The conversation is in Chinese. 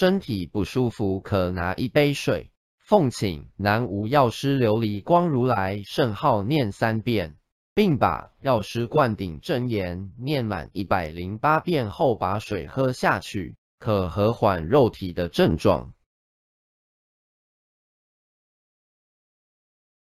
身体不舒服可拿一杯水奉请南无药师琉璃光如来圣号念三遍并把药师灌顶真言念满一百零八遍后把水喝下去可和缓肉体的症状。